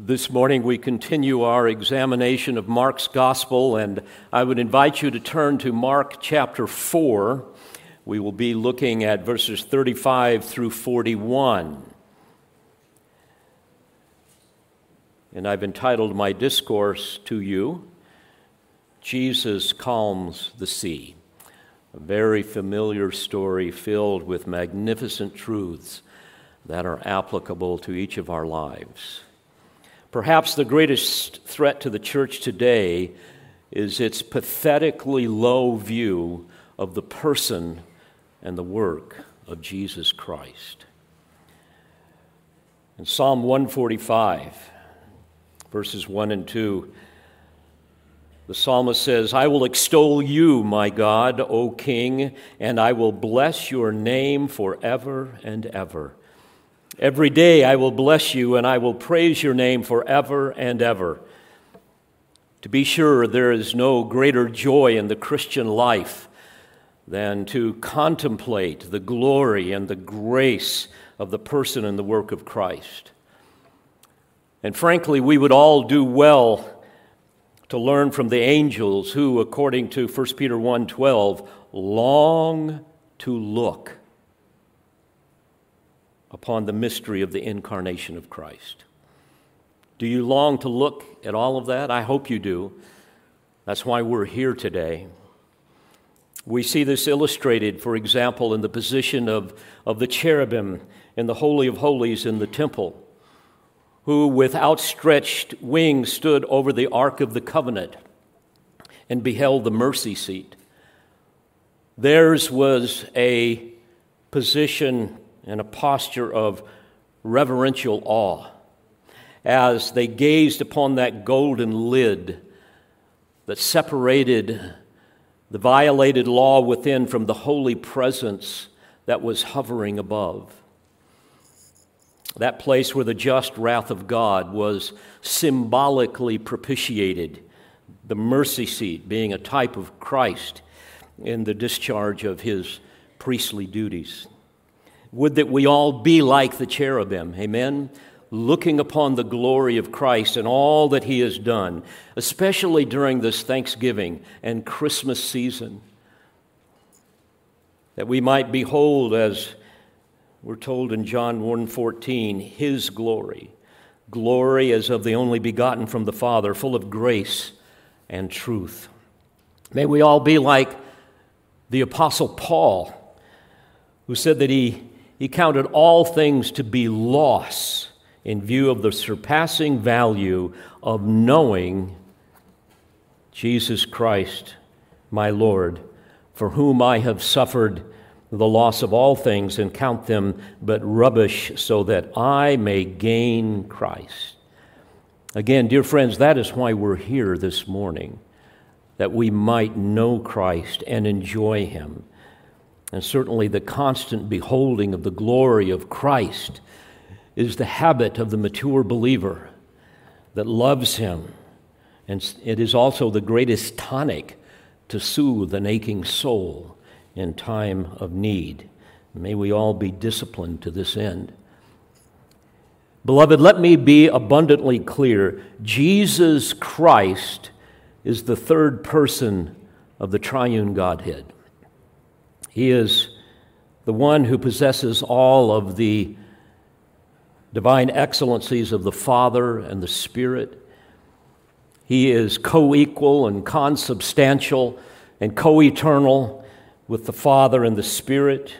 This morning we continue our examination of Mark's gospel, and I would invite you to turn to Mark chapter 4. We will be looking at verses 35 through 41. And I've entitled my discourse to you, Jesus Calms the Sea. A very familiar story filled with magnificent truths that are applicable to each of our lives. Perhaps the greatest threat to the church today is its pathetically low view of the person and the work of Jesus Christ. In Psalm 145, verses 1 and 2, the psalmist says, I will extol you, my God, O King, and I will bless your name forever and ever. Every day I will bless you and I will praise your name forever and ever. To be sure, there is no greater joy in the Christian life than to contemplate the glory and the grace of the person and the work of Christ. And frankly, we would all do well to learn from the angels who, according to 1 Peter 1:12, long to look upon the mystery of the incarnation of Christ. Do you long to look at all of that? I hope you do. That's why we're here today. We see this illustrated, for example, in the position of, of the cherubim in the Holy of Holies in the temple, who with outstretched wings stood over the Ark of the Covenant and beheld the mercy seat. Theirs was a position and a posture of reverential awe as they gazed upon that golden lid that separated the violated law within from the holy presence that was hovering above. That place where the just wrath of God was symbolically propitiated, the mercy seat being a type of Christ in the discharge of his priestly duties. Would that we all be like the cherubim, amen? Looking upon the glory of Christ and all that He has done, especially during this Thanksgiving and Christmas season. That we might behold, as we're told in John 1:14, His glory, glory as of the only begotten from the Father, full of grace and truth. May we all be like the Apostle Paul, who said that he he counted all things to be loss in view of the surpassing value of knowing Jesus Christ, my Lord, for whom I have suffered the loss of all things and count them but rubbish so that I may gain Christ. Again, dear friends, that is why we're here this morning, that we might know Christ and enjoy Him and certainly the constant beholding of the glory of Christ is the habit of the mature believer that loves Him. And it is also the greatest tonic to soothe an aching soul in time of need. May we all be disciplined to this end. Beloved, let me be abundantly clear Jesus Christ is the third person of the triune Godhead. He is the one who possesses all of the divine excellencies of the Father and the Spirit. He is co equal and consubstantial and co eternal with the Father and the Spirit.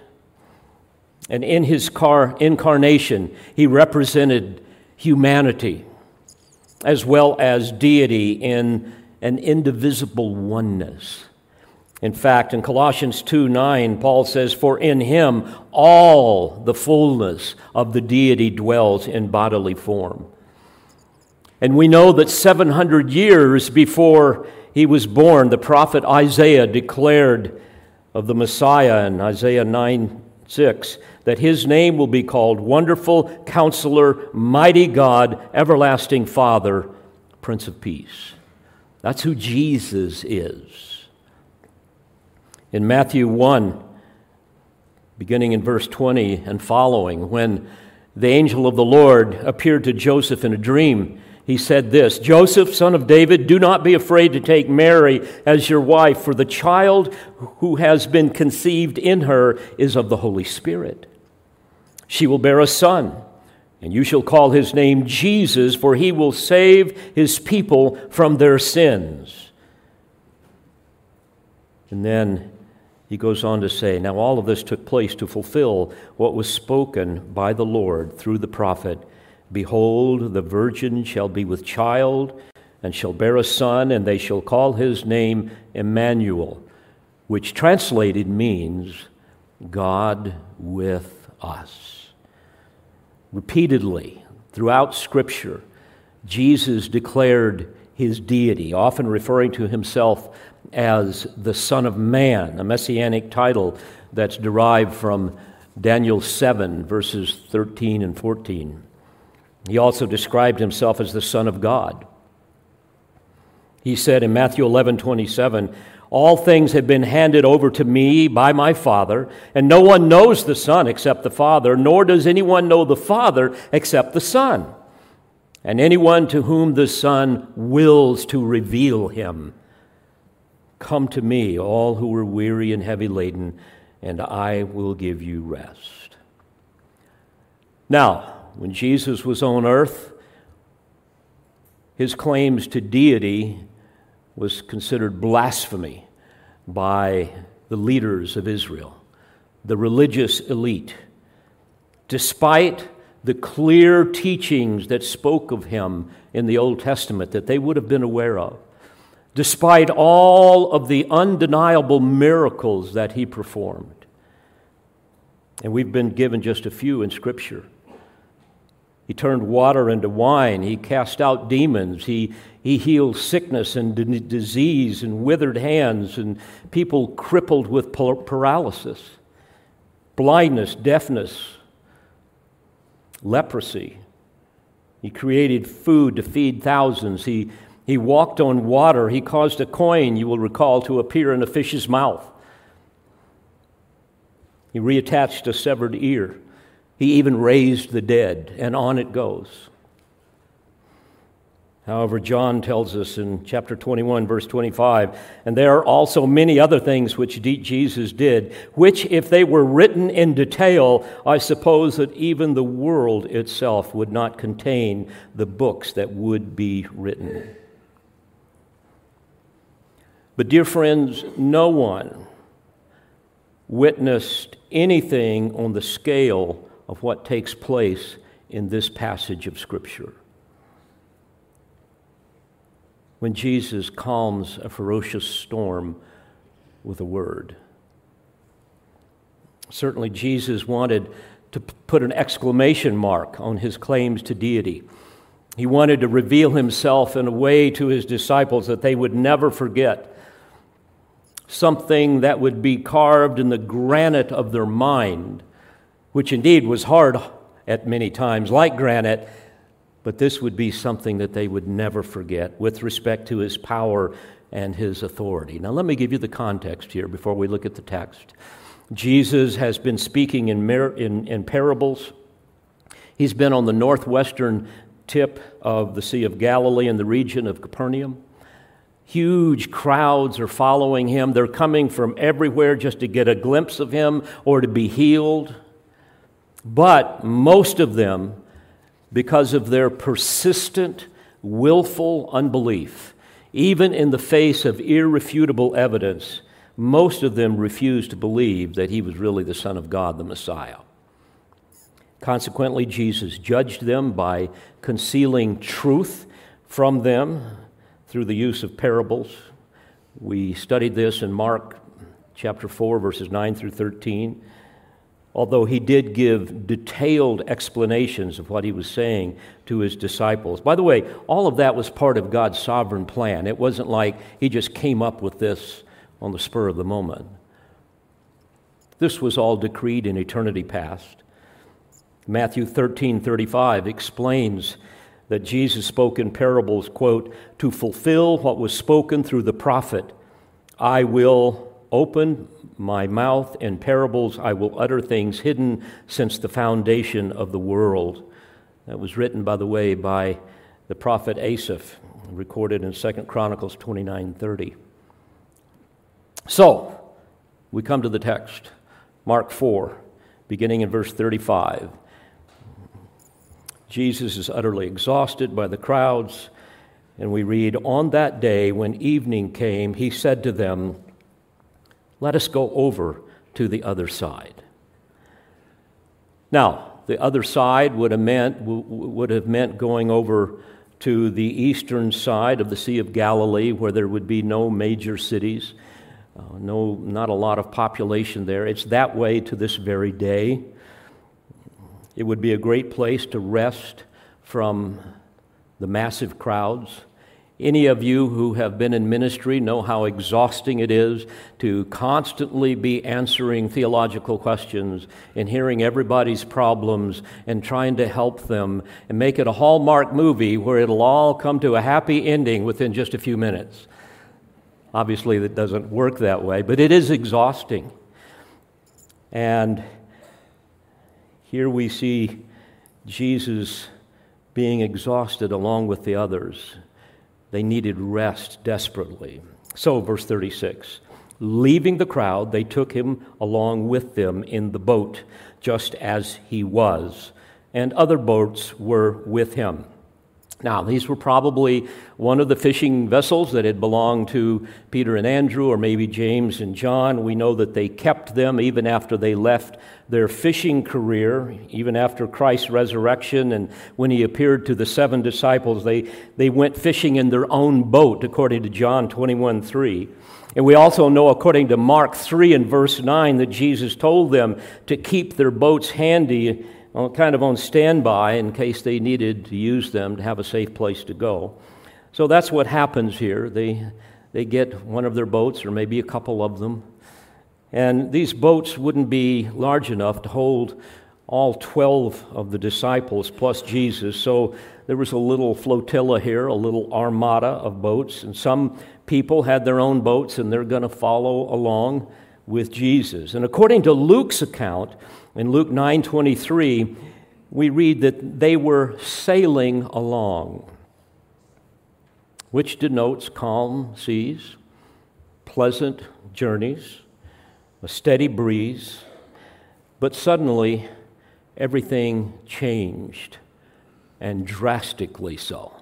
And in his car- incarnation, he represented humanity as well as deity in an indivisible oneness. In fact, in Colossians 2 9, Paul says, For in him all the fullness of the deity dwells in bodily form. And we know that 700 years before he was born, the prophet Isaiah declared of the Messiah in Isaiah 9 6 that his name will be called Wonderful Counselor, Mighty God, Everlasting Father, Prince of Peace. That's who Jesus is. In Matthew 1, beginning in verse 20 and following, when the angel of the Lord appeared to Joseph in a dream. He said this Joseph, son of David, do not be afraid to take Mary as your wife, for the child who has been conceived in her is of the Holy Spirit. She will bear a son, and you shall call his name Jesus, for he will save his people from their sins. And then he goes on to say, Now all of this took place to fulfill what was spoken by the Lord through the prophet Behold, the virgin shall be with child and shall bear a son, and they shall call his name Emmanuel, which translated means God with us. Repeatedly throughout Scripture, Jesus declared his deity, often referring to himself as the Son of Man, a messianic title that's derived from Daniel 7, verses 13 and 14. He also described himself as the Son of God. He said in Matthew 11, 27, All things have been handed over to me by my Father, and no one knows the Son except the Father, nor does anyone know the Father except the Son, and anyone to whom the Son wills to reveal him. Come to me, all who are weary and heavy laden, and I will give you rest. Now, when Jesus was on earth, his claims to deity was considered blasphemy by the leaders of Israel, the religious elite. Despite the clear teachings that spoke of him in the Old Testament that they would have been aware of, despite all of the undeniable miracles that he performed. And we've been given just a few in Scripture. He turned water into wine. He cast out demons. He, he healed sickness and d- disease and withered hands and people crippled with paralysis, blindness, deafness, leprosy. He created food to feed thousands. He he walked on water. He caused a coin, you will recall, to appear in a fish's mouth. He reattached a severed ear. He even raised the dead, and on it goes. However, John tells us in chapter 21, verse 25, and there are also many other things which Jesus did, which, if they were written in detail, I suppose that even the world itself would not contain the books that would be written. But, dear friends, no one witnessed anything on the scale of what takes place in this passage of Scripture. When Jesus calms a ferocious storm with a word. Certainly, Jesus wanted to put an exclamation mark on his claims to deity. He wanted to reveal himself in a way to his disciples that they would never forget something that would be carved in the granite of their mind, which indeed was hard at many times, like granite, but this would be something that they would never forget with respect to his power and his authority. Now, let me give you the context here before we look at the text. Jesus has been speaking in, in, in parables. He's been on the northwestern tip of the Sea of Galilee in the region of Capernaum. Huge crowds are following him. They're coming from everywhere just to get a glimpse of him or to be healed. But most of them, because of their persistent, willful unbelief, even in the face of irrefutable evidence, most of them refused to believe that he was really the Son of God, the Messiah. Consequently, Jesus judged them by concealing truth from them through the use of parables. We studied this in Mark chapter 4, verses 9 through 13. Although he did give detailed explanations of what he was saying to his disciples. By the way, all of that was part of God's sovereign plan. It wasn't like he just came up with this on the spur of the moment. This was all decreed in eternity past. Matthew 13 35 explains that Jesus spoke in parables, quote, to fulfill what was spoken through the prophet I will open my mouth in parables, I will utter things hidden since the foundation of the world. That was written, by the way, by the prophet Asaph, recorded in 2 Chronicles 29:30. So, we come to the text, Mark 4, beginning in verse 35. Jesus is utterly exhausted by the crowds, and we read, On that day, when evening came, he said to them, Let us go over to the other side. Now, the other side would have meant, would have meant going over to the eastern side of the Sea of Galilee, where there would be no major cities, uh, no, not a lot of population there. It's that way to this very day. It would be a great place to rest from the massive crowds. Any of you who have been in ministry know how exhausting it is to constantly be answering theological questions and hearing everybody's problems and trying to help them and make it a Hallmark movie where it'll all come to a happy ending within just a few minutes. Obviously, that doesn't work that way, but it is exhausting. And here we see Jesus being exhausted along with the others. They needed rest desperately. So, verse 36 Leaving the crowd, they took him along with them in the boat, just as he was, and other boats were with him. Now, these were probably one of the fishing vessels that had belonged to Peter and Andrew, or maybe James and John. We know that they kept them even after they left their fishing career, even after Christ's resurrection and when he appeared to the seven disciples. They, they went fishing in their own boat, according to John 21 3. And we also know, according to Mark 3 and verse 9, that Jesus told them to keep their boats handy kind of on standby in case they needed to use them to have a safe place to go. So that's what happens here. They, they get one of their boats, or maybe a couple of them, and these boats wouldn't be large enough to hold all 12 of the disciples plus Jesus. So there was a little flotilla here, a little armada of boats, and some people had their own boats and they're going to follow along with Jesus. And according to Luke's account, in Luke 9:23, we read that they were sailing along, which denotes calm seas, pleasant journeys, a steady breeze, but suddenly everything changed, and drastically so.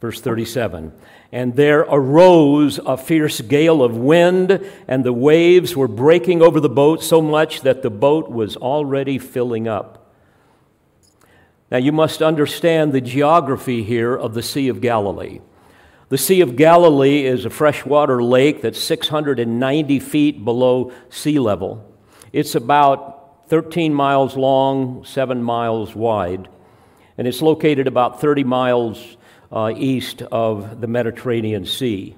Verse 37 And there arose a fierce gale of wind, and the waves were breaking over the boat so much that the boat was already filling up. Now, you must understand the geography here of the Sea of Galilee. The Sea of Galilee is a freshwater lake that's 690 feet below sea level. It's about 13 miles long, 7 miles wide, and it's located about 30 miles uh, east of the Mediterranean Sea.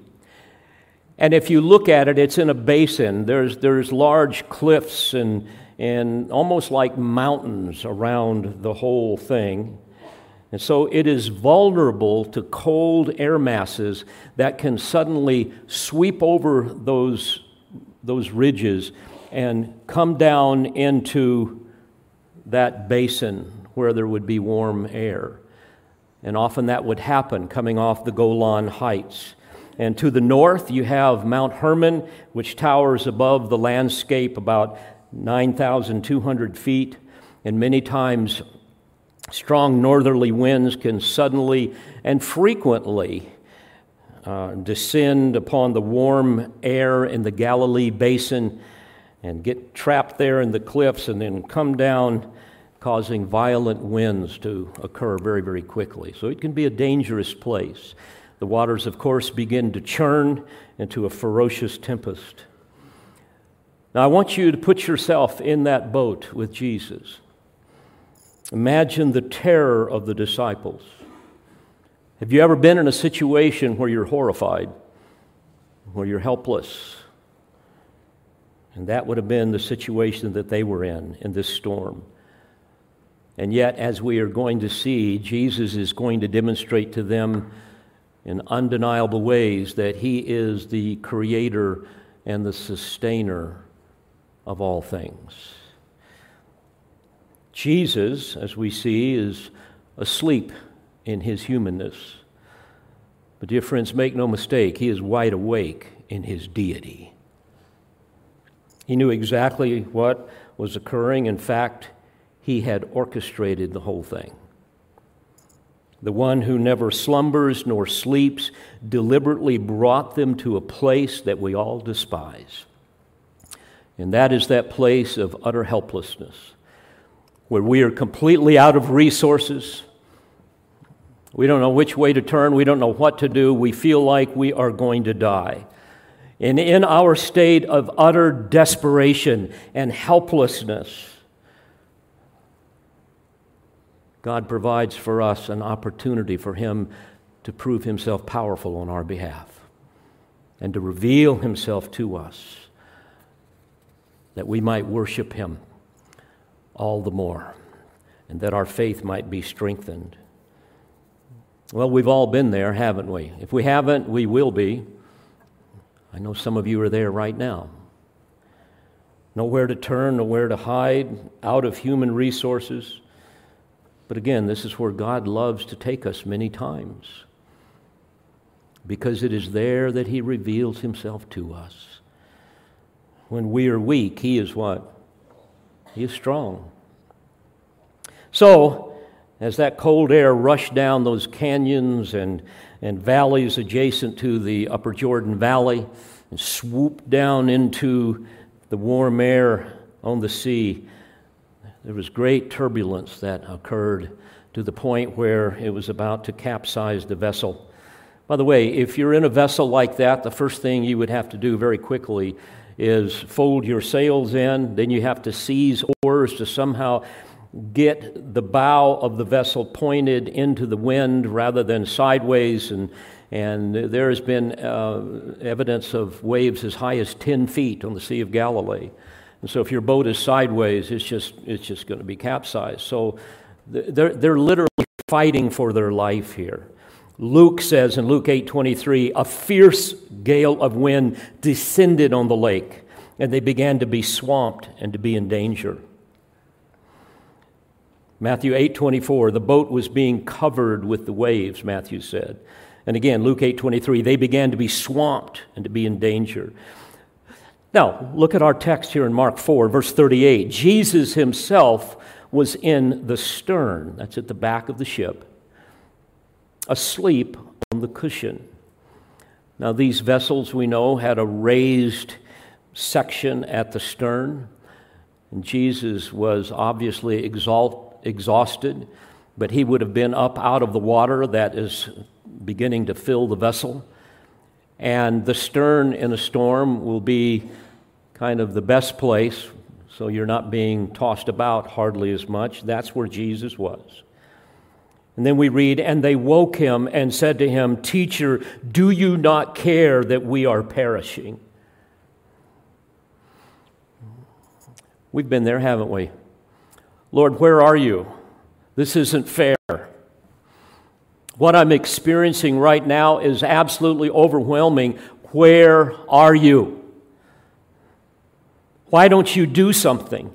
And if you look at it, it's in a basin. There's, there's large cliffs and, and almost like mountains around the whole thing. And so it is vulnerable to cold air masses that can suddenly sweep over those, those ridges and come down into that basin where there would be warm air. And often that would happen coming off the Golan Heights. And to the north, you have Mount Hermon, which towers above the landscape about 9,200 feet. And many times, strong northerly winds can suddenly and frequently uh, descend upon the warm air in the Galilee basin and get trapped there in the cliffs and then come down causing violent winds to occur very, very quickly. So it can be a dangerous place. The waters, of course, begin to churn into a ferocious tempest. Now, I want you to put yourself in that boat with Jesus. Imagine the terror of the disciples. Have you ever been in a situation where you're horrified, where you're helpless? And that would have been the situation that they were in in this storm. And yet, as we are going to see, Jesus is going to demonstrate to them in undeniable ways that He is the creator and the sustainer of all things. Jesus, as we see, is asleep in his humanness. But, dear friends, make no mistake, he is wide awake in his deity. He knew exactly what was occurring. In fact, he had orchestrated the whole thing. The one who never slumbers nor sleeps deliberately brought them to a place that we all despise. And that is that place of utter helplessness, where we are completely out of resources. We don't know which way to turn. We don't know what to do. We feel like we are going to die. And in our state of utter desperation and helplessness, God provides for us an opportunity for Him to prove Himself powerful on our behalf and to reveal Himself to us that we might worship Him all the more and that our faith might be strengthened. Well, we've all been there, haven't we? If we haven't, we will be. I know some of you are there right now. Nowhere to turn, nowhere to hide, out of human resources. But again, this is where God loves to take us many times because it is there that He reveals Himself to us. When we are weak, He is what? He is strong. So, as that cold air rushed down those canyons and, and valleys adjacent to the upper Jordan Valley and swooped down into the warm air on the sea, there was great turbulence that occurred to the point where it was about to capsize the vessel. By the way, if you're in a vessel like that, the first thing you would have to do very quickly is fold your sails in. Then you have to seize oars to somehow get the bow of the vessel pointed into the wind rather than sideways. And, and there has been uh, evidence of waves as high as 10 feet on the Sea of Galilee. And so if your boat is sideways, it's just, it's just going to be capsized. So they're, they're literally fighting for their life here. Luke says in Luke 8:23, a fierce gale of wind descended on the lake, and they began to be swamped and to be in danger. Matthew 8:24, the boat was being covered with the waves, Matthew said. And again, Luke 8:23, they began to be swamped and to be in danger. Now, look at our text here in Mark 4, verse 38. Jesus himself was in the stern, that's at the back of the ship, asleep on the cushion. Now, these vessels we know had a raised section at the stern, and Jesus was obviously exalt, exhausted, but he would have been up out of the water that is beginning to fill the vessel. And the stern in a storm will be kind of the best place, so you're not being tossed about hardly as much. That's where Jesus was. And then we read, And they woke him and said to him, Teacher, do you not care that we are perishing? We've been there, haven't we? Lord, where are you? This isn't fair. What I'm experiencing right now is absolutely overwhelming. Where are you? Why don't you do something?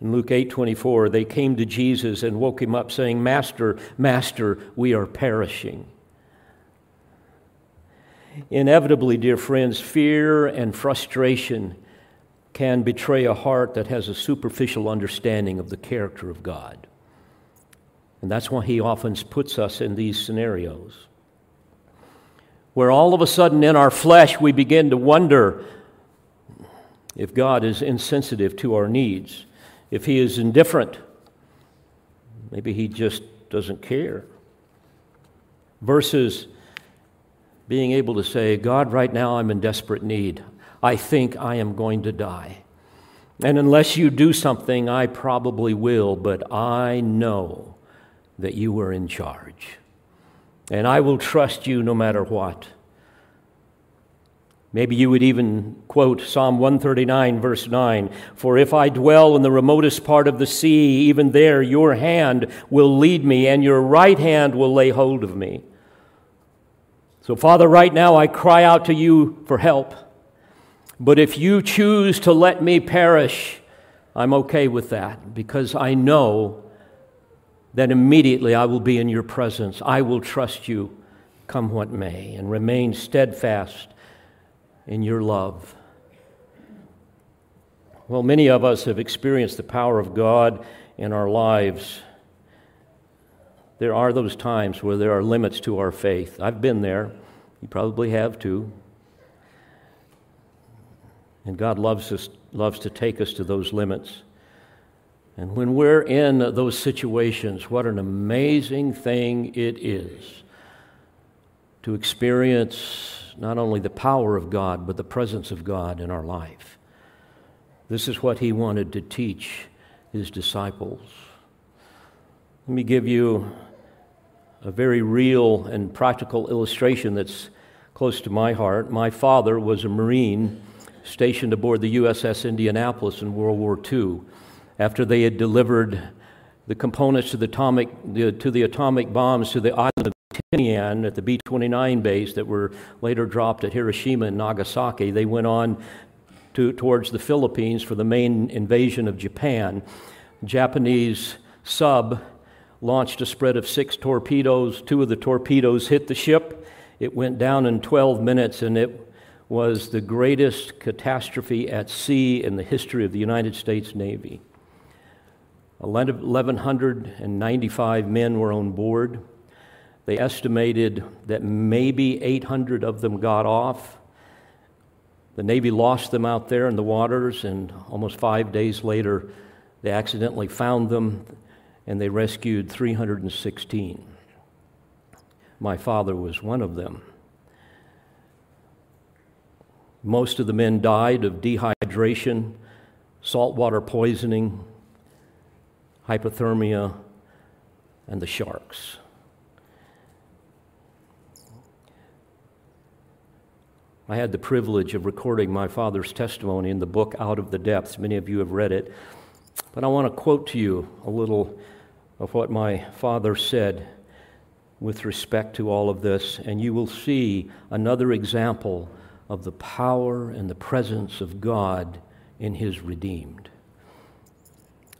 In Luke 8:24, they came to Jesus and woke him up saying, "Master, master, we are perishing." Inevitably, dear friends, fear and frustration can betray a heart that has a superficial understanding of the character of God. And that's why he often puts us in these scenarios where all of a sudden in our flesh we begin to wonder if God is insensitive to our needs, if He is indifferent, maybe He just doesn't care. Versus being able to say, God, right now I'm in desperate need. I think I am going to die. And unless you do something, I probably will, but I know that you are in charge and I will trust you no matter what. Maybe you would even quote Psalm 139, verse 9 For if I dwell in the remotest part of the sea, even there your hand will lead me, and your right hand will lay hold of me. So, Father, right now I cry out to you for help. But if you choose to let me perish, I'm okay with that because I know that immediately I will be in your presence. I will trust you, come what may, and remain steadfast in your love. Well, many of us have experienced the power of God in our lives. There are those times where there are limits to our faith. I've been there. You probably have too. And God loves us loves to take us to those limits. And when we're in those situations, what an amazing thing it is to experience not only the power of God, but the presence of God in our life. This is what he wanted to teach his disciples. Let me give you a very real and practical illustration that's close to my heart. My father was a Marine stationed aboard the USS Indianapolis in World War II after they had delivered the components to the atomic, the, to the atomic bombs to the island of Tinian at the B 29 base that were later dropped at Hiroshima and Nagasaki. They went on to, towards the Philippines for the main invasion of Japan. Japanese sub launched a spread of six torpedoes. Two of the torpedoes hit the ship. It went down in 12 minutes and it was the greatest catastrophe at sea in the history of the United States Navy. 1,195 men were on board. They estimated that maybe 800 of them got off. The Navy lost them out there in the waters, and almost five days later, they accidentally found them and they rescued 316. My father was one of them. Most of the men died of dehydration, saltwater poisoning, hypothermia, and the sharks. I had the privilege of recording my father's testimony in the book Out of the Depths. Many of you have read it. But I want to quote to you a little of what my father said with respect to all of this, and you will see another example of the power and the presence of God in his redeemed.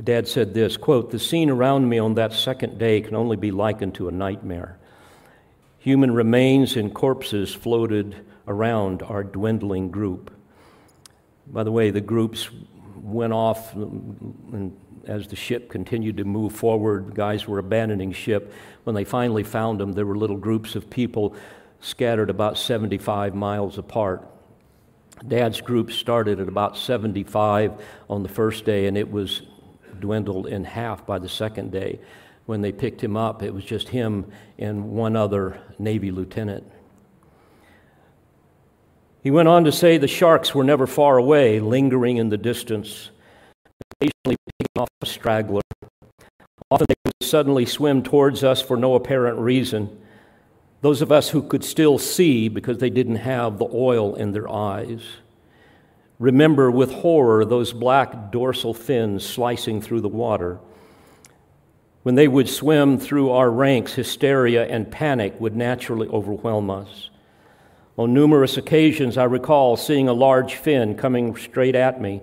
Dad said this quote, The scene around me on that second day can only be likened to a nightmare. Human remains and corpses floated around our dwindling group. By the way, the groups went off and as the ship continued to move forward, guys were abandoning ship. When they finally found them, there were little groups of people scattered about 75 miles apart. Dad's group started at about 75 on the first day, and it was dwindled in half by the second day. When they picked him up, it was just him and one other Navy lieutenant. He went on to say the sharks were never far away, lingering in the distance, occasionally picking off a straggler. Often they would suddenly swim towards us for no apparent reason. Those of us who could still see because they didn't have the oil in their eyes. Remember with horror those black dorsal fins slicing through the water. When they would swim through our ranks, hysteria and panic would naturally overwhelm us. On numerous occasions, I recall seeing a large fin coming straight at me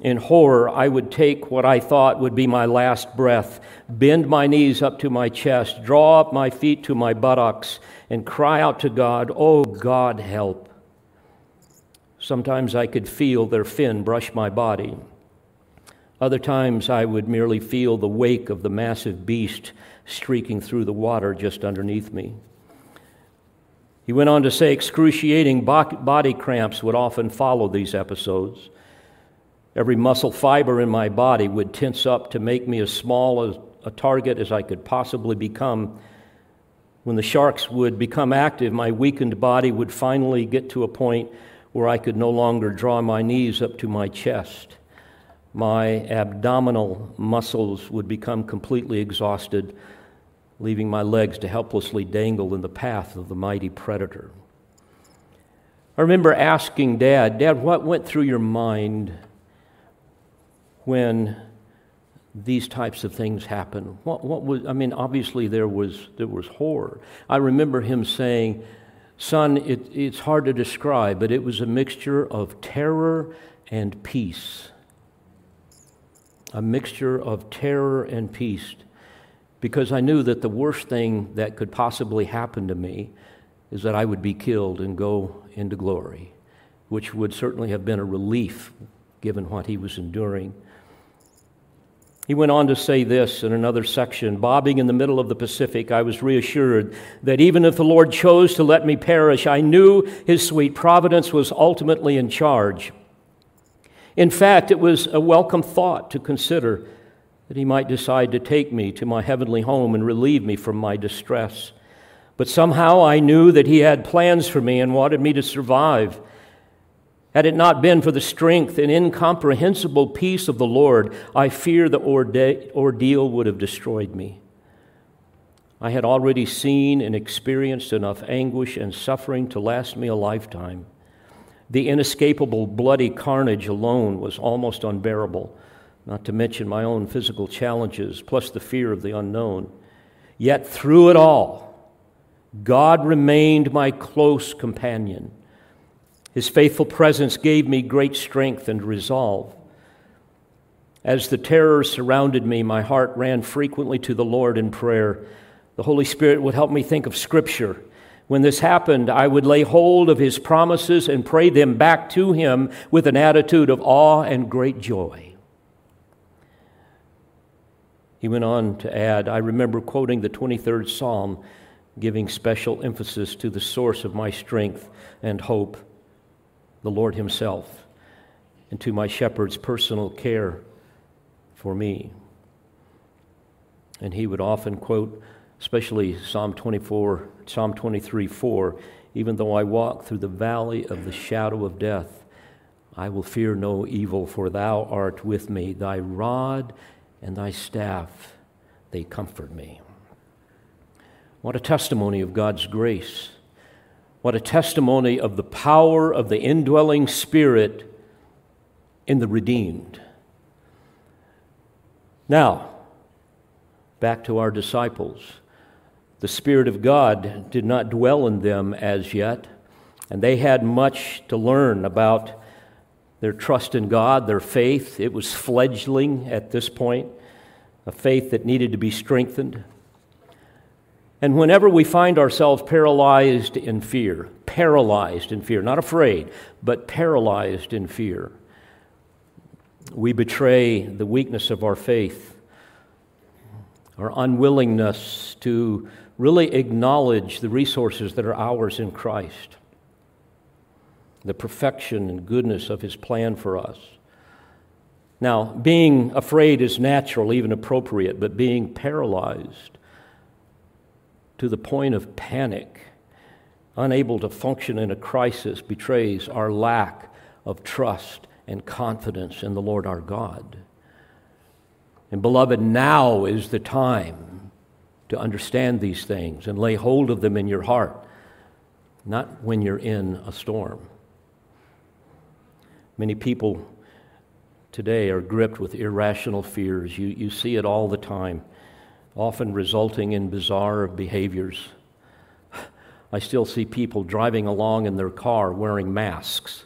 in horror, I would take what I thought would be my last breath, bend my knees up to my chest, draw up my feet to my buttocks, and cry out to God, Oh, God, help. Sometimes I could feel their fin brush my body. Other times I would merely feel the wake of the massive beast streaking through the water just underneath me. He went on to say excruciating body cramps would often follow these episodes. Every muscle fiber in my body would tense up to make me as small a target as I could possibly become. When the sharks would become active, my weakened body would finally get to a point where I could no longer draw my knees up to my chest. My abdominal muscles would become completely exhausted, leaving my legs to helplessly dangle in the path of the mighty predator. I remember asking Dad, Dad, what went through your mind when these types of things happen? What, what was, I mean, obviously there was, there was horror. I remember him saying, Son, it, it's hard to describe, but it was a mixture of terror and peace. A mixture of terror and peace. Because I knew that the worst thing that could possibly happen to me is that I would be killed and go into glory, which would certainly have been a relief given what he was enduring. He went on to say this in another section Bobbing in the middle of the Pacific, I was reassured that even if the Lord chose to let me perish, I knew His sweet providence was ultimately in charge. In fact, it was a welcome thought to consider that He might decide to take me to my heavenly home and relieve me from my distress. But somehow I knew that He had plans for me and wanted me to survive. Had it not been for the strength and incomprehensible peace of the Lord, I fear the ordeal would have destroyed me. I had already seen and experienced enough anguish and suffering to last me a lifetime. The inescapable bloody carnage alone was almost unbearable, not to mention my own physical challenges, plus the fear of the unknown. Yet through it all, God remained my close companion. His faithful presence gave me great strength and resolve. As the terror surrounded me, my heart ran frequently to the Lord in prayer. The Holy Spirit would help me think of Scripture. When this happened, I would lay hold of His promises and pray them back to Him with an attitude of awe and great joy. He went on to add, I remember quoting the 23rd Psalm, giving special emphasis to the source of my strength and hope the Lord Himself, and to my shepherd's personal care for me. And he would often quote, especially Psalm 24, Psalm 23 4, even though I walk through the valley of the shadow of death, I will fear no evil, for thou art with me. Thy rod and thy staff, they comfort me. What a testimony of God's grace what a testimony of the power of the indwelling Spirit in the redeemed. Now, back to our disciples. The Spirit of God did not dwell in them as yet, and they had much to learn about their trust in God, their faith. It was fledgling at this point, a faith that needed to be strengthened. And whenever we find ourselves paralyzed in fear, paralyzed in fear, not afraid, but paralyzed in fear, we betray the weakness of our faith, our unwillingness to really acknowledge the resources that are ours in Christ, the perfection and goodness of His plan for us. Now, being afraid is natural, even appropriate, but being paralyzed to the point of panic, unable to function in a crisis, betrays our lack of trust and confidence in the Lord our God. And beloved, now is the time to understand these things and lay hold of them in your heart, not when you're in a storm. Many people today are gripped with irrational fears. You, you see it all the time often resulting in bizarre behaviors. I still see people driving along in their car wearing masks,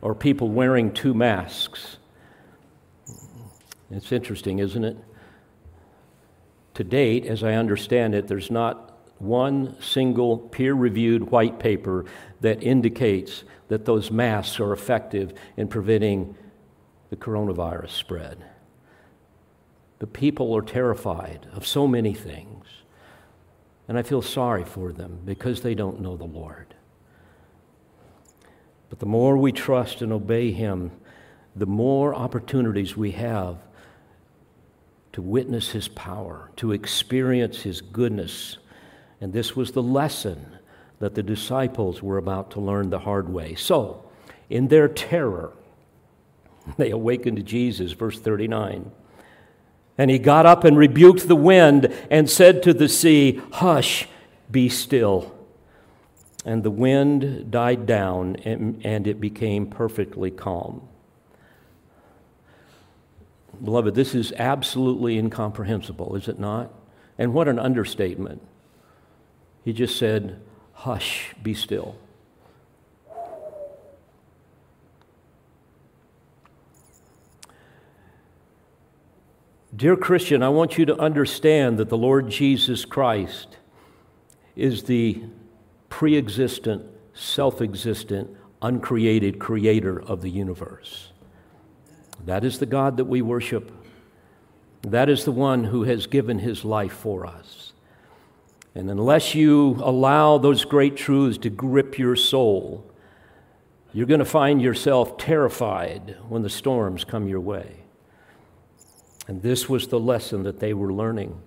or people wearing two masks. It's interesting, isn't it? To date, as I understand it, there's not one single peer reviewed white paper that indicates that those masks are effective in preventing the coronavirus spread. But people are terrified of so many things. And I feel sorry for them because they don't know the Lord. But the more we trust and obey Him, the more opportunities we have to witness His power, to experience His goodness. And this was the lesson that the disciples were about to learn the hard way. So, in their terror, they awakened to Jesus, verse 39. And he got up and rebuked the wind and said to the sea, Hush, be still. And the wind died down and, it became perfectly calm. Beloved, this is absolutely incomprehensible, is it not? And what an understatement. He just said, Hush, be still. Dear Christian, I want you to understand that the Lord Jesus Christ is the pre existent, self existent, uncreated creator of the universe. That is the God that we worship. That is the one who has given his life for us. And unless you allow those great truths to grip your soul, you're going to find yourself terrified when the storms come your way. And this was the lesson that they were learning.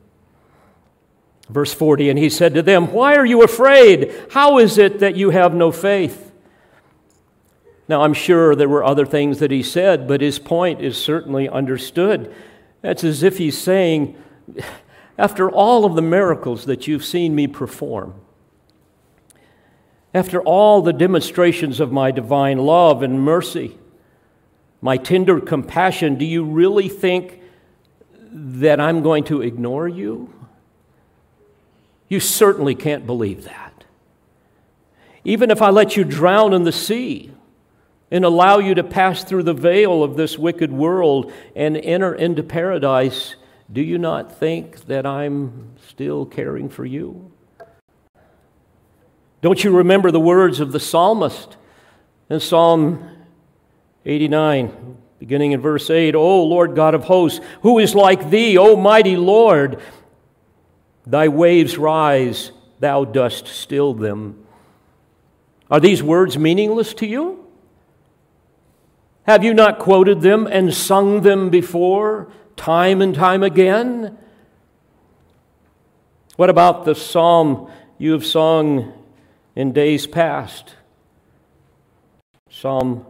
Verse 40 And he said to them, Why are you afraid? How is it that you have no faith? Now, I'm sure there were other things that he said, but his point is certainly understood. It's as if he's saying, After all of the miracles that you've seen me perform, after all the demonstrations of my divine love and mercy, my tender compassion, do you really think that I'm going to ignore you? You certainly can't believe that. Even if I let you drown in the sea and allow you to pass through the veil of this wicked world and enter into paradise, do you not think that I'm still caring for you? Don't you remember the words of the psalmist in Psalm 89? Beginning in verse 8, O Lord God of hosts, who is like thee, O mighty Lord? Thy waves rise, thou dost still them. Are these words meaningless to you? Have you not quoted them and sung them before, time and time again? What about the psalm you have sung in days past? Psalm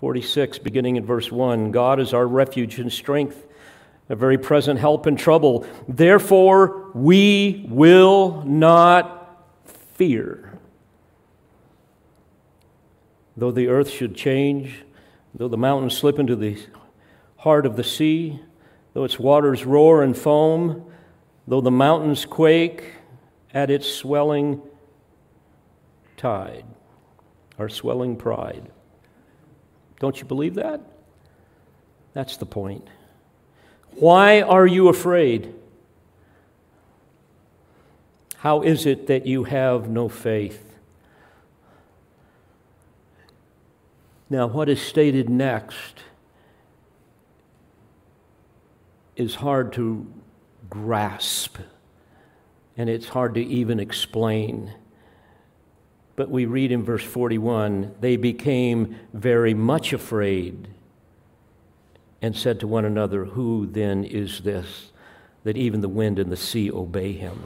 46, beginning in verse 1 God is our refuge and strength, a very present help in trouble. Therefore, we will not fear. Though the earth should change, though the mountains slip into the heart of the sea, though its waters roar and foam, though the mountains quake at its swelling tide, our swelling pride. Don't you believe that? That's the point. Why are you afraid? How is it that you have no faith? Now, what is stated next is hard to grasp, and it's hard to even explain. But we read in verse 41 they became very much afraid and said to one another, Who then is this that even the wind and the sea obey him?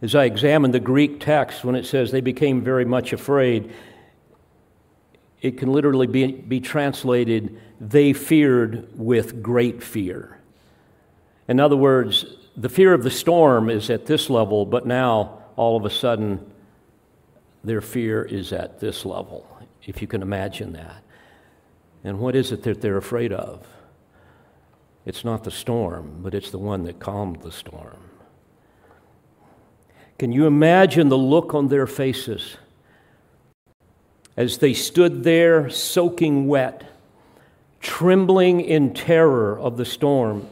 As I examine the Greek text, when it says they became very much afraid, it can literally be, be translated, they feared with great fear. In other words, the fear of the storm is at this level, but now all of a sudden their fear is at this level, if you can imagine that. And what is it that they're afraid of? It's not the storm, but it's the one that calmed the storm. Can you imagine the look on their faces as they stood there soaking wet, trembling in terror of the storm?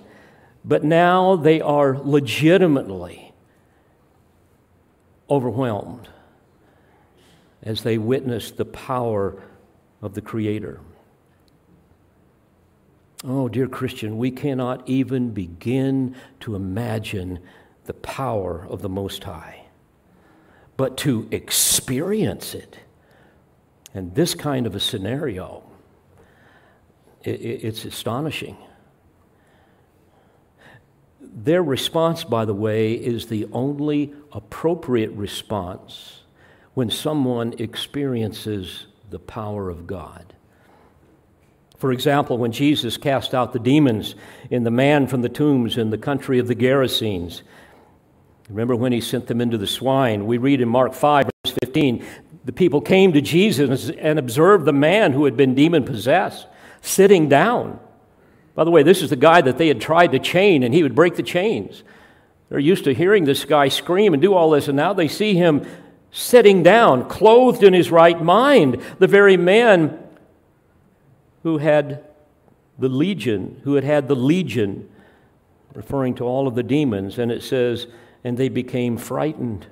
But now they are legitimately overwhelmed as they witnessed the power of the Creator. Oh, dear Christian, we cannot even begin to imagine the power of the Most High, but to experience it. And this kind of a scenario, it's astonishing. Their response, by the way, is the only appropriate response when someone experiences the power of God. For example, when Jesus cast out the demons in the man from the tombs in the country of the Gerasenes, remember when he sent them into the swine? We read in Mark 5, verse 15, the people came to Jesus and observed the man who had been demon possessed sitting down. By the way, this is the guy that they had tried to chain, and he would break the chains. They're used to hearing this guy scream and do all this, and now they see him sitting down, clothed in his right mind, the very man who had the legion, who had had the legion, referring to all of the demons, and it says, and they became frightened.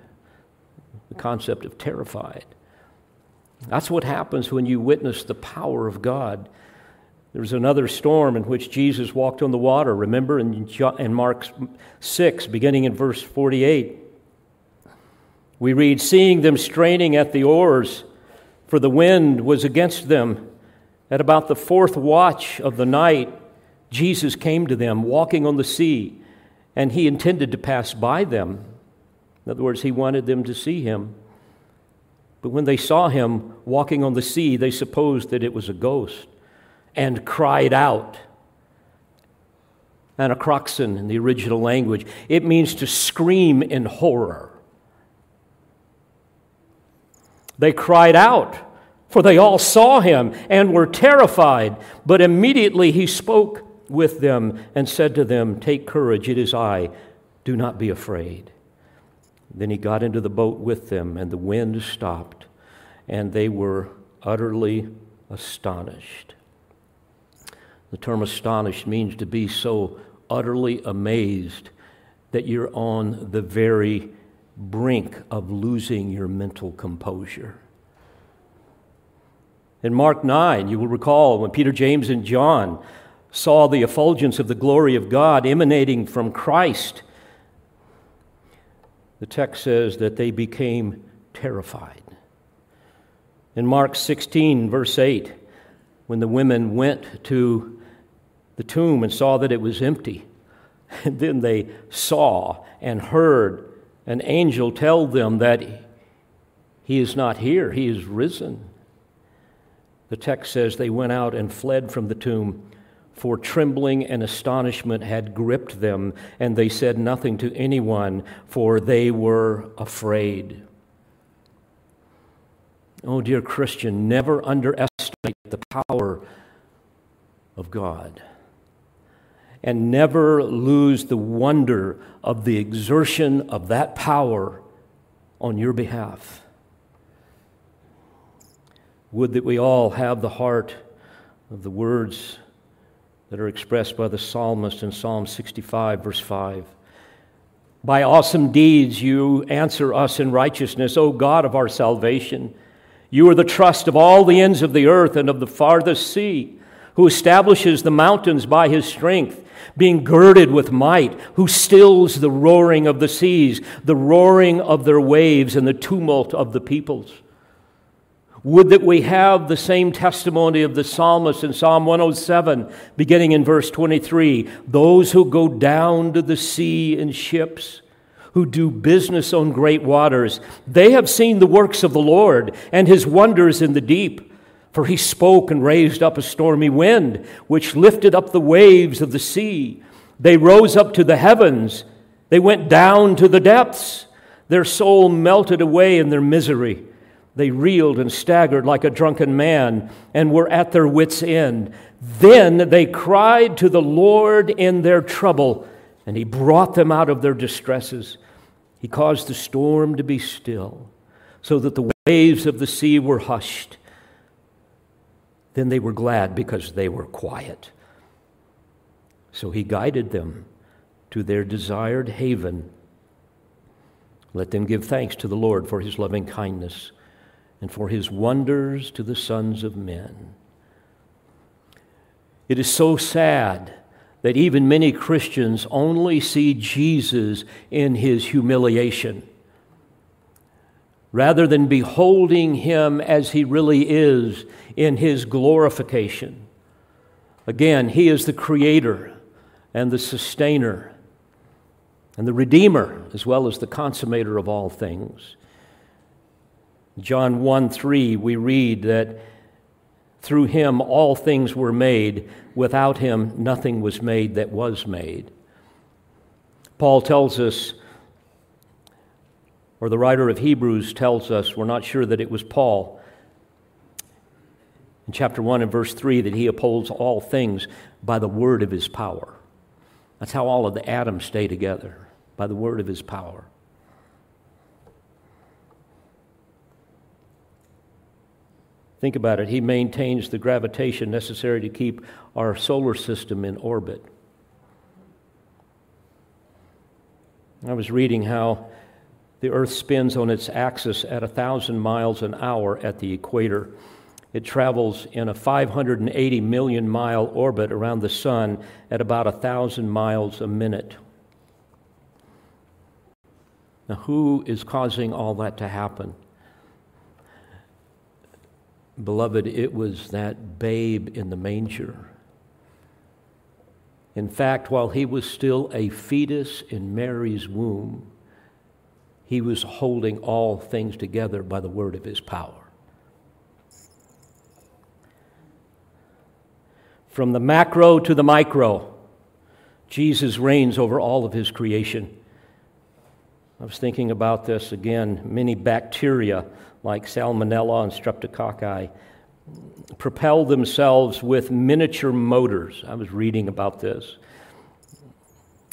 The concept of terrified. That's what happens when you witness the power of God. There was another storm in which Jesus walked on the water. Remember in, in Mark 6, beginning in verse 48, we read, Seeing them straining at the oars, for the wind was against them. At about the fourth watch of the night, Jesus came to them walking on the sea, and he intended to pass by them. In other words, he wanted them to see him. But when they saw him walking on the sea, they supposed that it was a ghost and cried out. Anacroxon in the original language, it means to scream in horror. They cried out, for they all saw him and were terrified. But immediately he spoke with them and said to them, Take courage, it is I, do not be afraid. Then he got into the boat with them, and the wind stopped, and they were utterly astonished. The term astonished means to be so utterly amazed that you're on the very brink of losing your mental composure. In Mark 9, you will recall when Peter, James, and John saw the effulgence of the glory of God emanating from Christ the text says that they became terrified. In Mark 16, verse 8, when the women went to the tomb and saw that it was empty, and then they saw and heard an angel tell them that he is not here, he is risen. The text says they went out and fled from the tomb for trembling and astonishment had gripped them, and they said nothing to anyone, for they were afraid. Oh, dear Christian, never underestimate the power of God. And never lose the wonder of the exertion of that power on your behalf. Would that we all have the heart of the words that are expressed by the psalmist in Psalm 65, verse 5. By awesome deeds you answer us in righteousness, O God of our salvation. You are the trust of all the ends of the earth and of the farthest sea, who establishes the mountains by his strength, being girded with might, who stills the roaring of the seas, the roaring of their waves, and the tumult of the peoples. Would that we have the same testimony of the psalmist in Psalm 107, beginning in verse 23 those who go down to the sea in ships, who do business on great waters, they have seen the works of the Lord and his wonders in the deep. For he spoke and raised up a stormy wind, which lifted up the waves of the sea. They rose up to the heavens, they went down to the depths. Their soul melted away in their misery. They reeled and staggered like a drunken man and were at their wits' end. Then they cried to the Lord in their trouble, and He brought them out of their distresses. He caused the storm to be still, so that the waves of the sea were hushed. Then they were glad because they were quiet. So He guided them to their desired haven. Let them give thanks to the Lord for His loving kindness and for his wonders to the sons of men. It is so sad that even many Christians only see Jesus in his humiliation rather than beholding him as he really is in his glorification. Again, he is the creator and the sustainer and the redeemer as well as the consummator of all things. John 1 3, we read that through him all things were made. Without him, nothing was made that was made. Paul tells us, or the writer of Hebrews tells us, we're not sure that it was Paul, in chapter 1 and verse 3, that he upholds all things by the word of his power. That's how all of the atoms stay together. by the word of his power. Think about it. He maintains the gravitation necessary to keep our solar system in orbit. I was reading how the Earth spins on its axis at 1,000 miles an hour at the equator. It travels in a 580 million mile orbit around the Sun at about 1,000 miles a minute. Now, who is causing all that to happen? Beloved, it was that babe in the manger. In fact, while he was still a fetus in Mary's womb, he was holding all things together by the word of his power. From the macro to the micro, Jesus reigns over all of his creation. I was thinking about this again. Many bacteria like salmonella and streptococci, propel themselves with miniature motors. I was reading about this.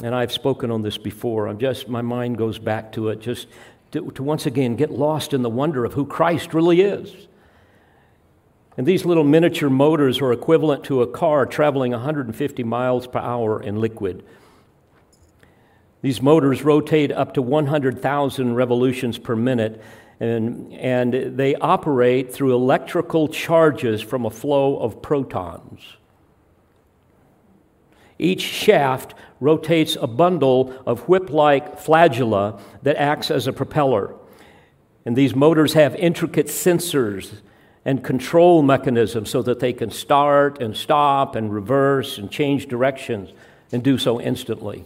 And I've spoken on this before. I'm just, my mind goes back to it, just to, to once again get lost in the wonder of who Christ really is. And these little miniature motors are equivalent to a car traveling 150 miles per hour in liquid. These motors rotate up to 100,000 revolutions per minute, and, and they operate through electrical charges from a flow of protons. Each shaft rotates a bundle of whip like flagella that acts as a propeller. And these motors have intricate sensors and control mechanisms so that they can start and stop and reverse and change directions and do so instantly.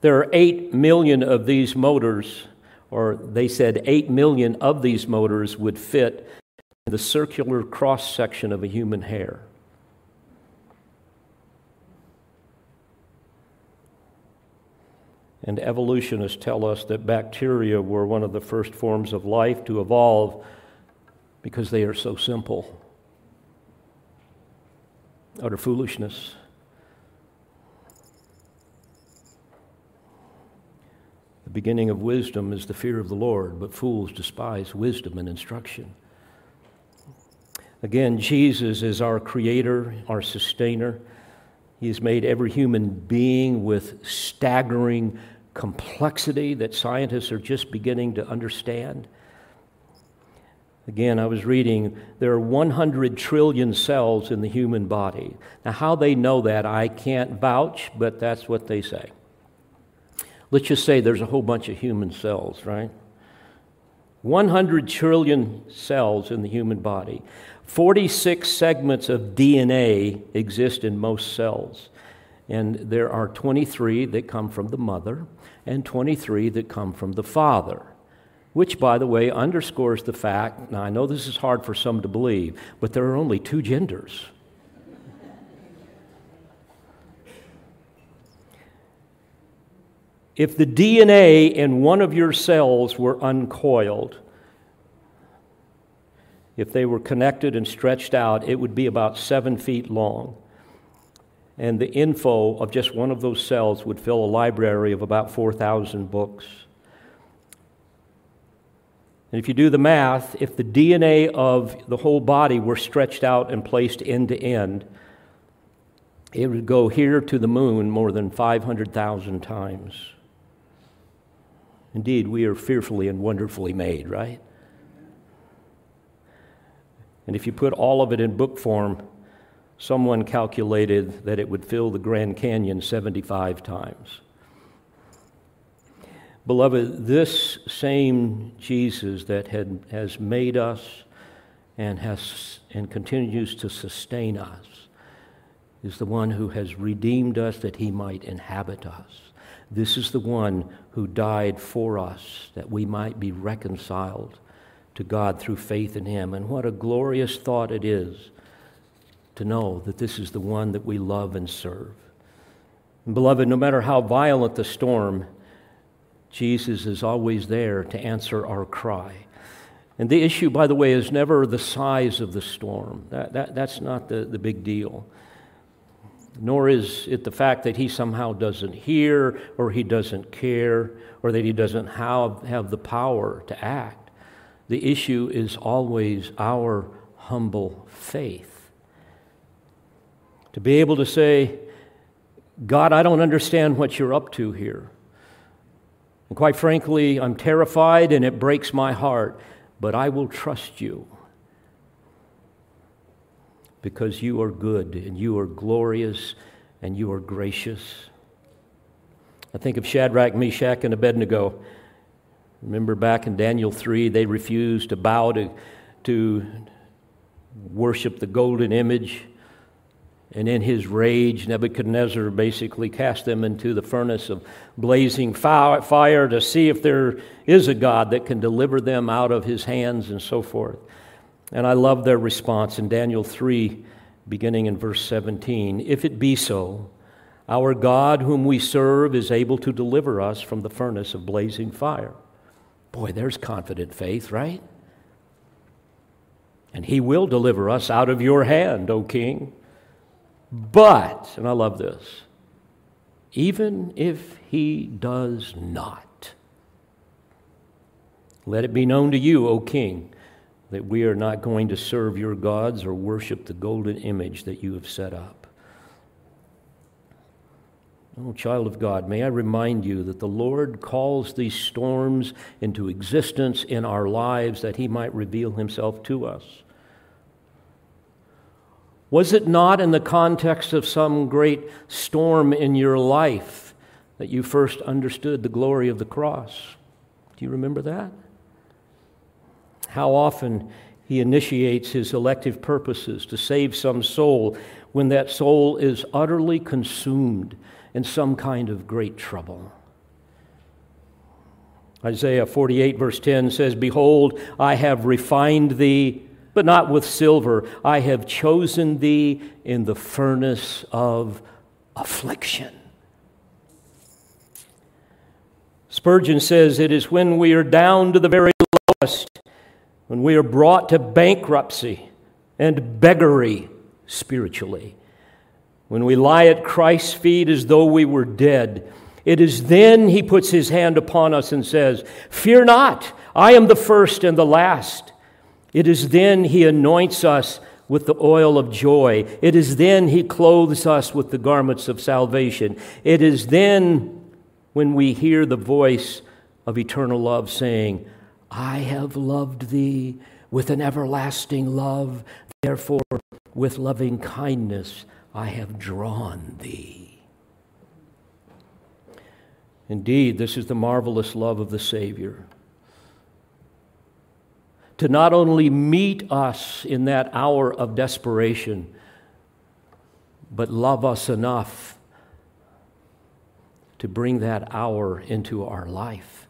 There are 8 million of these motors or they said 8 million of these motors would fit the circular cross section of a human hair. And evolutionists tell us that bacteria were one of the first forms of life to evolve because they are so simple. Utter foolishness. The beginning of wisdom is the fear of the Lord, but fools despise wisdom and instruction. Again, Jesus is our creator, our sustainer. He has made every human being with staggering complexity that scientists are just beginning to understand. Again, I was reading there are 100 trillion cells in the human body. Now, how they know that, I can't vouch, but that's what they say. Let's just say there's a whole bunch of human cells, right? 100 trillion cells in the human body. 46 segments of DNA exist in most cells. And there are 23 that come from the mother and 23 that come from the father. Which, by the way, underscores the fact now, I know this is hard for some to believe, but there are only two genders. If the DNA in one of your cells were uncoiled, if they were connected and stretched out, it would be about seven feet long. And the info of just one of those cells would fill a library of about 4,000 books. And if you do the math, if the DNA of the whole body were stretched out and placed end to end, it would go here to the moon more than 500,000 times. Indeed, we are fearfully and wonderfully made, right? And if you put all of it in book form, someone calculated that it would fill the Grand Canyon 75 times. Beloved, this same Jesus that had, has made us and, has, and continues to sustain us is the one who has redeemed us that he might inhabit us. This is the one who died for us that we might be reconciled to God through faith in him. And what a glorious thought it is to know that this is the one that we love and serve. And beloved, no matter how violent the storm, Jesus is always there to answer our cry. And the issue, by the way, is never the size of the storm. That, that, that's not the, the big deal. nor is it the fact that he somehow doesn't hear or he doesn't care or that he doesn't have, have the power to act. The issue is always our humble faith. To be able to say, God, I don't understand what you're up to here. And quite frankly, I'm terrified and it breaks my heart, but I will trust you because you are good and you are glorious and you are gracious. I think of Shadrach, Meshach, and Abednego. Remember back in Daniel 3, they refused to bow to, to worship the golden image. And in his rage, Nebuchadnezzar basically cast them into the furnace of blazing fire to see if there is a God that can deliver them out of his hands and so forth. And I love their response in Daniel 3, beginning in verse 17. If it be so, our God, whom we serve, is able to deliver us from the furnace of blazing fire. Boy, there's confident faith, right? And he will deliver us out of your hand, O king. But, and I love this, even if he does not, let it be known to you, O king, that we are not going to serve your gods or worship the golden image that you have set up. Oh, child of God, may I remind you that the Lord calls these storms into existence in our lives that He might reveal Himself to us. Was it not in the context of some great storm in your life that you first understood the glory of the cross? Do you remember that? How often he initiates his elective purposes to save some soul when that soul is utterly consumed in some kind of great trouble. Isaiah 48, verse 10 says, Behold, I have refined thee, but not with silver. I have chosen thee in the furnace of affliction. Spurgeon says, It is when we are down to the very lowest when we are brought to bankruptcy and beggary spiritually, when we lie at Christ's feet as though we were dead, it is then he puts his hand upon us and says, Fear not, I am the first and the last. It is then he anoints us with the oil of joy. It is then he clothes us with the garments of salvation. It is then when we hear the voice of eternal love saying, I have loved thee with an everlasting love, therefore, with loving kindness I have drawn thee. Indeed, this is the marvelous love of the Savior. To not only meet us in that hour of desperation, but love us enough to bring that hour into our life.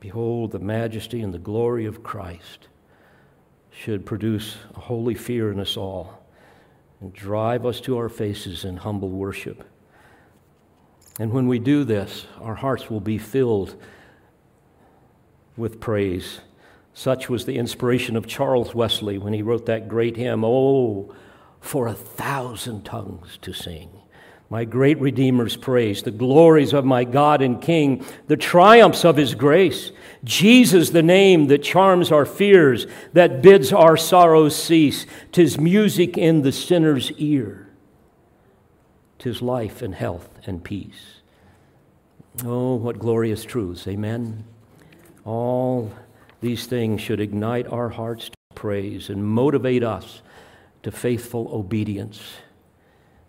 Behold, the majesty and the glory of Christ should produce a holy fear in us all and drive us to our faces in humble worship. And when we do this, our hearts will be filled with praise. Such was the inspiration of Charles Wesley when he wrote that great hymn, Oh, for a thousand tongues to sing my great Redeemer's praise, the glories of my God and King, the triumphs of his grace. Jesus, the name that charms our fears, that bids our sorrows cease. Tis music in the sinner's ear. Tis life and health and peace. Oh, what glorious truths. Amen. All these things should ignite our hearts to praise and motivate us to faithful obedience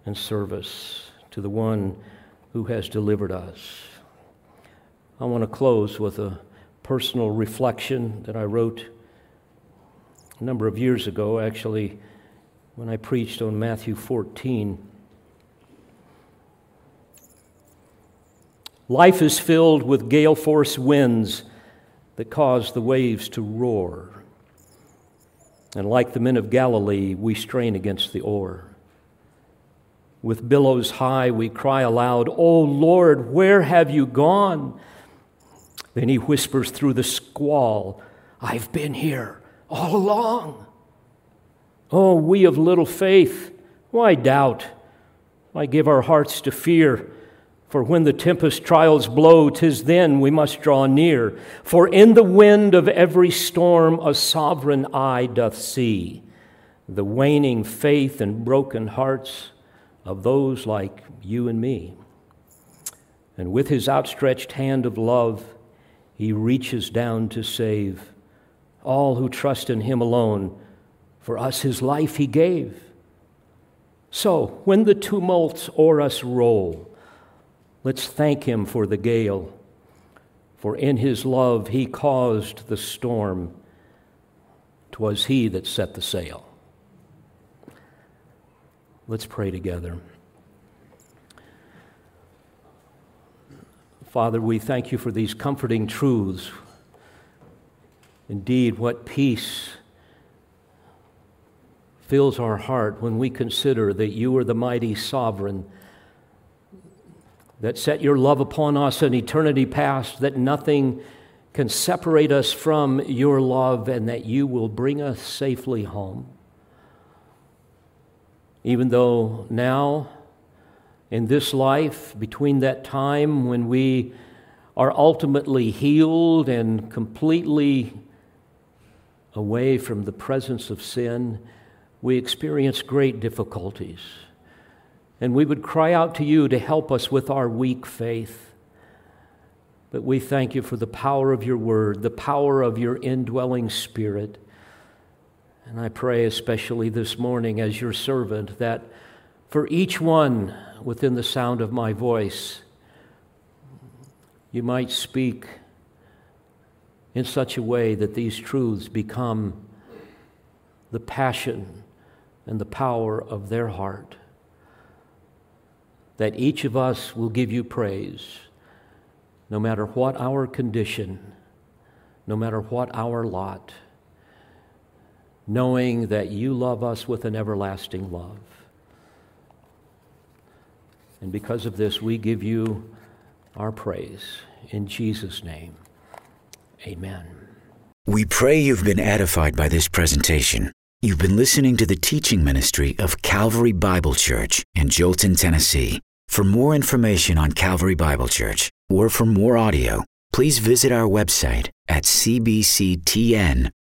and service to the one who has delivered us. I want to close with a personal reflection that I wrote a number of years ago, actually, when I preached on Matthew 14. Life is filled with gale force winds that cause the waves to roar. And like the men of Galilee, we strain against the oar. With billows high, we cry aloud, O Lord, where have you gone? Then he whispers through the squall, I've been here all along. Oh, we of little faith, why doubt? Why give our hearts to fear? For when the tempest trials blow, tis then we must draw near. For in the wind of every storm a sovereign eye doth see the waning faith and broken hearts of those like you and me. And with his outstretched hand of love, he reaches down to save all who trust in him alone. For us, his life he gave. So, when the tumults o'er us roll, let's thank him for the gale. For in his love he caused the storm. 'Twas he that set the sail. Let's pray together. Father, we thank you for these comforting truths. Indeed, what peace fills our heart when we consider that you are the mighty sovereign that set your love upon us in eternity past, that nothing can separate us from your love, and that you will bring us safely home. Even though now, in this life, between that time when we are ultimately healed and completely away from the presence of sin, we experience great difficulties. And we would cry out to you to help us with our weak faith. But we thank you for the power of your word, the power of your indwelling spirit. And I pray, especially this morning, as your servant, that for each one within the sound of my voice, you might speak in such a way that these truths become the passion and the power of their heart. That each of us will give you praise, no matter what our condition, no matter what our lot, knowing that you love us with an everlasting love. And because of this, we give you our praise. In Jesus' name, amen. We pray you've been edified by this presentation. You've been listening to the teaching ministry of Calvary Bible Church in Jolton, Tennessee. For more information on Calvary Bible Church or for more audio, please visit our website at cbctn.org.